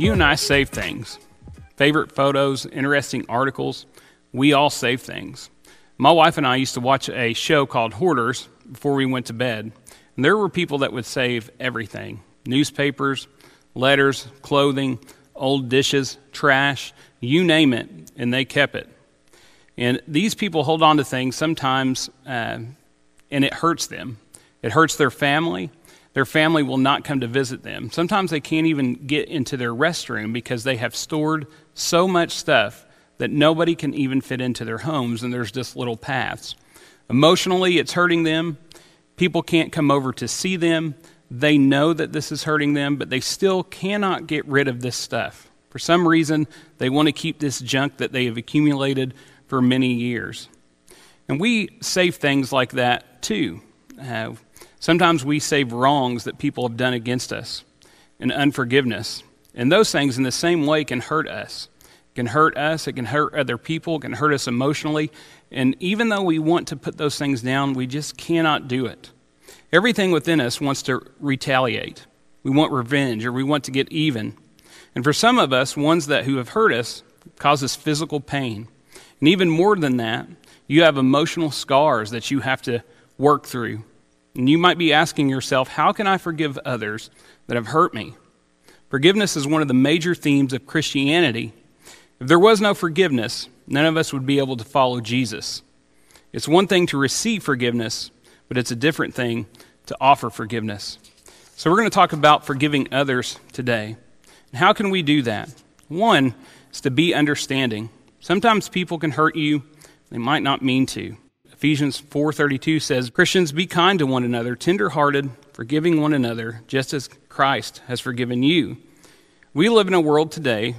You and I save things favorite photos, interesting articles. We all save things. My wife and I used to watch a show called Hoarders before we went to bed. And there were people that would save everything newspapers, letters, clothing, old dishes, trash, you name it, and they kept it. And these people hold on to things sometimes, uh, and it hurts them. It hurts their family. Their family will not come to visit them. Sometimes they can't even get into their restroom because they have stored so much stuff that nobody can even fit into their homes, and there's just little paths. Emotionally, it's hurting them. People can't come over to see them. They know that this is hurting them, but they still cannot get rid of this stuff. For some reason, they want to keep this junk that they have accumulated for many years. And we save things like that too. Uh, sometimes we save wrongs that people have done against us and unforgiveness. And those things, in the same way, can hurt us. It can hurt us, it can hurt other people, it can hurt us emotionally. And even though we want to put those things down, we just cannot do it. Everything within us wants to retaliate. We want revenge or we want to get even. And for some of us, ones that who have hurt us causes physical pain. And even more than that, you have emotional scars that you have to work through. And you might be asking yourself, how can I forgive others that have hurt me? Forgiveness is one of the major themes of Christianity. If there was no forgiveness, none of us would be able to follow Jesus. It's one thing to receive forgiveness, but it's a different thing to offer forgiveness. So, we're going to talk about forgiving others today. And how can we do that? One is to be understanding. Sometimes people can hurt you, they might not mean to. Ephesians 4:32 says, "Christians be kind to one another, tender-hearted, forgiving one another, just as Christ has forgiven you." We live in a world today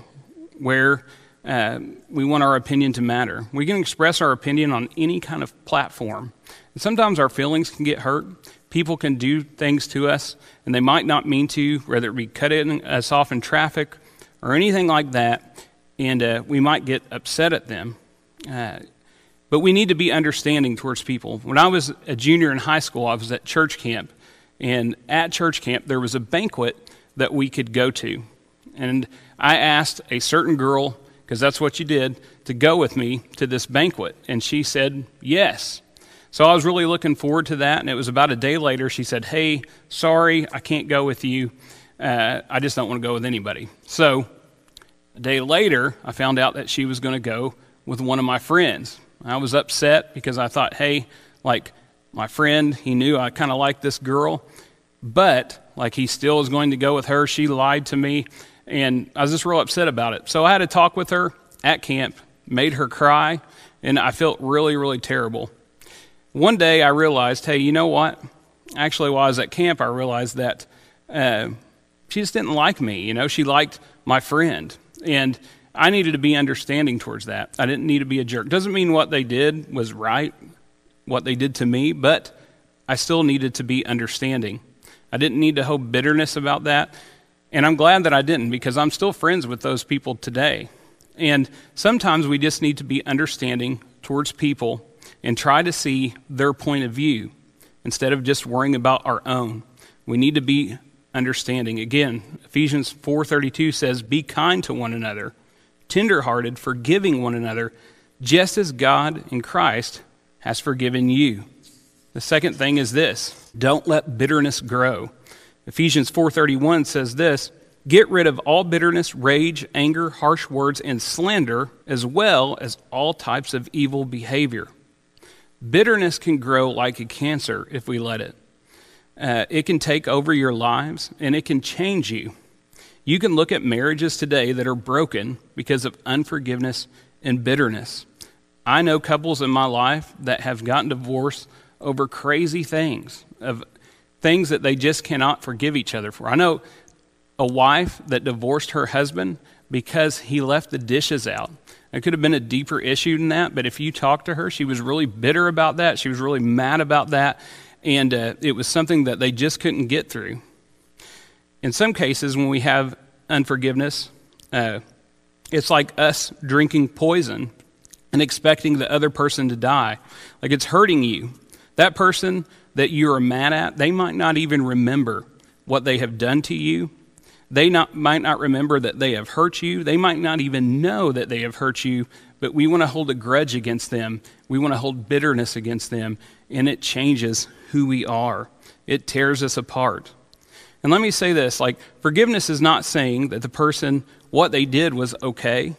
where uh, we want our opinion to matter. We can express our opinion on any kind of platform. And sometimes our feelings can get hurt. People can do things to us, and they might not mean to, whether it be cutting us off in traffic or anything like that, and uh, we might get upset at them. Uh, but we need to be understanding towards people. When I was a junior in high school, I was at church camp, and at church camp, there was a banquet that we could go to. And I asked a certain girl, because that's what you did, to go with me to this banquet. And she said yes. So I was really looking forward to that. And it was about a day later, she said, Hey, sorry, I can't go with you. Uh, I just don't want to go with anybody. So a day later, I found out that she was going to go with one of my friends. I was upset because I thought, hey, like my friend, he knew I kind of liked this girl, but like he still is going to go with her. She lied to me, and I was just real upset about it. So I had to talk with her at camp, made her cry, and I felt really, really terrible. One day I realized, hey, you know what? Actually, while I was at camp, I realized that uh, she just didn't like me. You know, she liked my friend. And I needed to be understanding towards that. I didn't need to be a jerk. Doesn't mean what they did was right, what they did to me, but I still needed to be understanding. I didn't need to hold bitterness about that. And I'm glad that I didn't because I'm still friends with those people today. And sometimes we just need to be understanding towards people and try to see their point of view instead of just worrying about our own. We need to be understanding. Again, Ephesians 4:32 says, "Be kind to one another, tenderhearted, forgiving one another, just as God in Christ has forgiven you." The second thing is this, don't let bitterness grow. Ephesians 4:31 says this, Get rid of all bitterness, rage, anger, harsh words, and slander, as well as all types of evil behavior. Bitterness can grow like a cancer if we let it. Uh, it can take over your lives and it can change you. You can look at marriages today that are broken because of unforgiveness and bitterness. I know couples in my life that have gotten divorced over crazy things, of things that they just cannot forgive each other for. I know a wife that divorced her husband because he left the dishes out. It could have been a deeper issue than that, but if you talk to her, she was really bitter about that. She was really mad about that, and uh, it was something that they just couldn't get through. In some cases, when we have unforgiveness, uh, it's like us drinking poison and expecting the other person to die. Like it's hurting you. That person that you are mad at, they might not even remember what they have done to you, They not, might not remember that they have hurt you. They might not even know that they have hurt you, but we want to hold a grudge against them. We want to hold bitterness against them, and it changes who we are. It tears us apart. And let me say this like, forgiveness is not saying that the person, what they did was okay.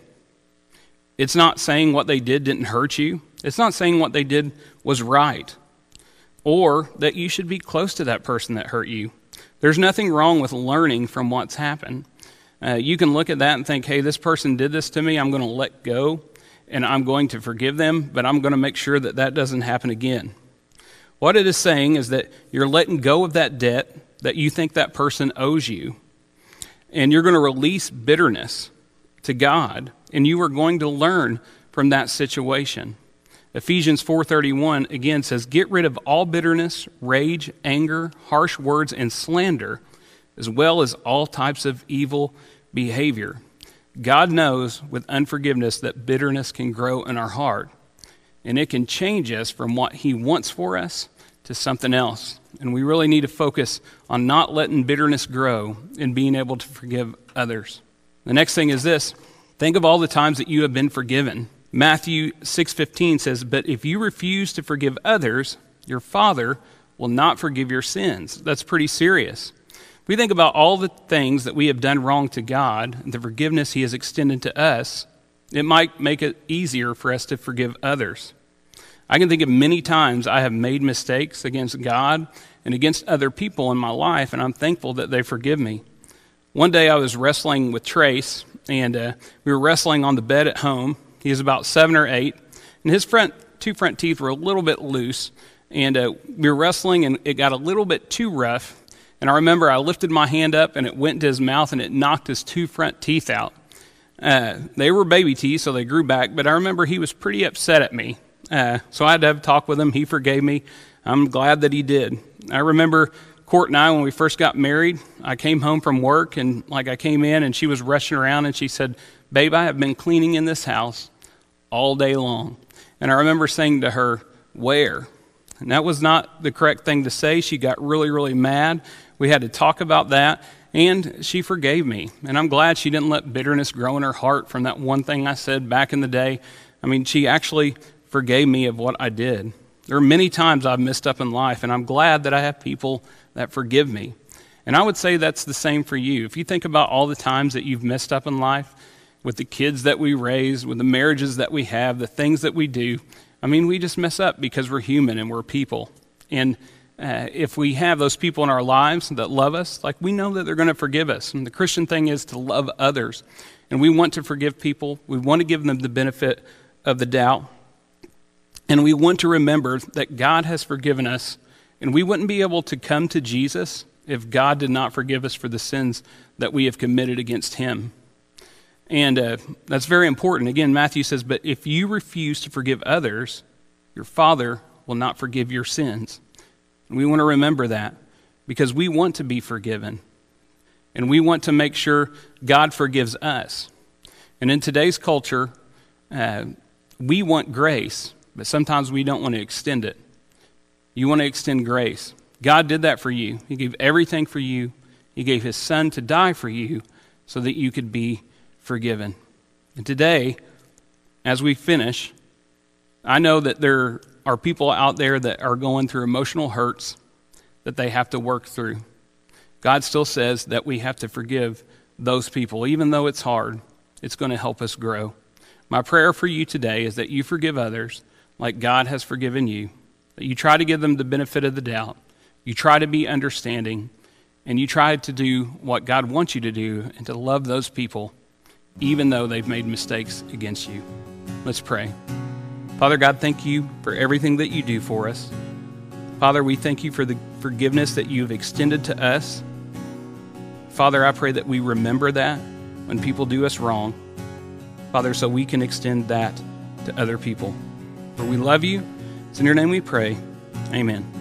It's not saying what they did didn't hurt you. It's not saying what they did was right or that you should be close to that person that hurt you. There's nothing wrong with learning from what's happened. Uh, you can look at that and think, hey, this person did this to me. I'm going to let go and I'm going to forgive them, but I'm going to make sure that that doesn't happen again. What it is saying is that you're letting go of that debt that you think that person owes you, and you're going to release bitterness to God, and you are going to learn from that situation. Ephesians 4:31 again says, "Get rid of all bitterness, rage, anger, harsh words and slander, as well as all types of evil behavior." God knows with unforgiveness that bitterness can grow in our heart, and it can change us from what he wants for us to something else. And we really need to focus on not letting bitterness grow and being able to forgive others. The next thing is this think of all the times that you have been forgiven. Matthew 6:15 says, "But if you refuse to forgive others, your Father will not forgive your sins." That's pretty serious. If we think about all the things that we have done wrong to God and the forgiveness he has extended to us, it might make it easier for us to forgive others. I can think of many times I have made mistakes against God and against other people in my life, and I'm thankful that they forgive me. One day I was wrestling with Trace, and uh, we were wrestling on the bed at home, he was about seven or eight, and his front two front teeth were a little bit loose. And uh, we were wrestling, and it got a little bit too rough. And I remember I lifted my hand up, and it went into his mouth, and it knocked his two front teeth out. Uh, they were baby teeth, so they grew back. But I remember he was pretty upset at me. Uh, so I had to have a talk with him. He forgave me. I'm glad that he did. I remember Court and I, when we first got married, I came home from work, and like I came in, and she was rushing around, and she said, Babe, I have been cleaning in this house all day long. And I remember saying to her, Where? And that was not the correct thing to say. She got really, really mad. We had to talk about that. And she forgave me. And I'm glad she didn't let bitterness grow in her heart from that one thing I said back in the day. I mean, she actually forgave me of what I did. There are many times I've messed up in life, and I'm glad that I have people that forgive me. And I would say that's the same for you. If you think about all the times that you've messed up in life, with the kids that we raise, with the marriages that we have, the things that we do. I mean, we just mess up because we're human and we're people. And uh, if we have those people in our lives that love us, like we know that they're going to forgive us. And the Christian thing is to love others. And we want to forgive people, we want to give them the benefit of the doubt. And we want to remember that God has forgiven us. And we wouldn't be able to come to Jesus if God did not forgive us for the sins that we have committed against Him. And uh, that's very important. Again, Matthew says, But if you refuse to forgive others, your Father will not forgive your sins. And we want to remember that because we want to be forgiven. And we want to make sure God forgives us. And in today's culture, uh, we want grace, but sometimes we don't want to extend it. You want to extend grace. God did that for you. He gave everything for you. He gave His Son to die for you so that you could be forgiven. And today, as we finish, I know that there are people out there that are going through emotional hurts that they have to work through. God still says that we have to forgive those people. Even though it's hard, it's going to help us grow. My prayer for you today is that you forgive others like God has forgiven you, that you try to give them the benefit of the doubt, you try to be understanding, and you try to do what God wants you to do and to love those people even though they've made mistakes against you. Let's pray. Father God, thank you for everything that you do for us. Father, we thank you for the forgiveness that you've extended to us. Father, I pray that we remember that when people do us wrong. Father, so we can extend that to other people. For we love you. It's in your name we pray. Amen.